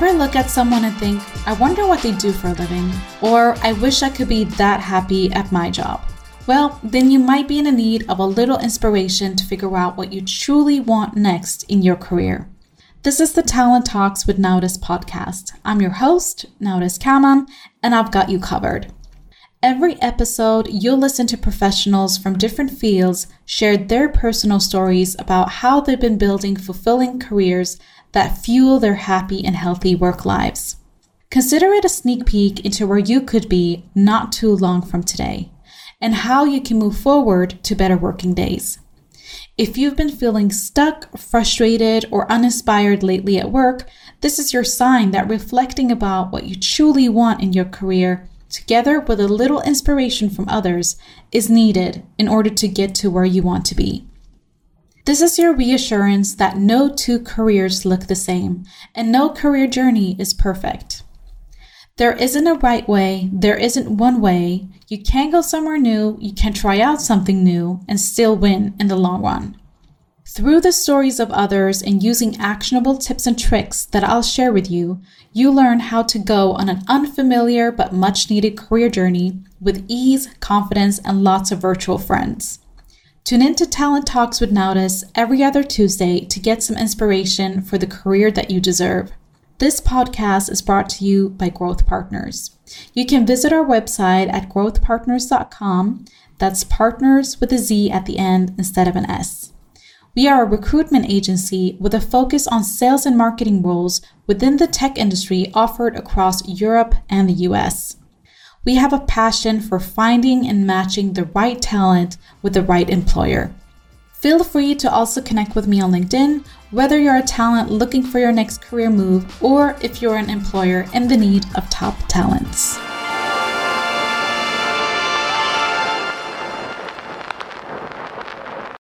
Ever look at someone and think, I wonder what they do for a living? Or I wish I could be that happy at my job? Well, then you might be in need of a little inspiration to figure out what you truly want next in your career. This is the Talent Talks with Nawres podcast. I'm your host, Nawres Caman, and I've got you covered. Every episode, you'll listen to professionals from different fields share their personal stories about how they've been building fulfilling careers that fuel their happy and healthy work lives. Consider it a sneak peek into where you could be not too long from today and how you can move forward to better working days. If you've been feeling stuck, frustrated, or uninspired lately at work, this is your sign that reflecting about what you truly want in your career, together with a little inspiration from others, is needed in order to get to where you want to be. This is your reassurance that no two careers look the same and no career journey is perfect. There isn't a right way, there isn't one way. You can go somewhere new, you can try out something new, and still win in the long run. Through the stories of others and using actionable tips and tricks that I'll share with you, you learn how to go on an unfamiliar but much needed career journey with ease, confidence, and lots of virtual friends. Tune in to Talent Talks with Nawres every other Tuesday to get some inspiration for the career that you deserve. This podcast is brought to you by Growth Partnerz. You can visit our website at growthpartnerz.com. That's partners with a Z at the end instead of an S. We are a recruitment agency with a focus on sales and marketing roles within the tech industry offered across Europe and the US. We have a passion for finding and matching the right talent with the right employer. Feel free to also connect with me on LinkedIn, whether you're a talent looking for your next career move or if you're an employer in the need of top talents.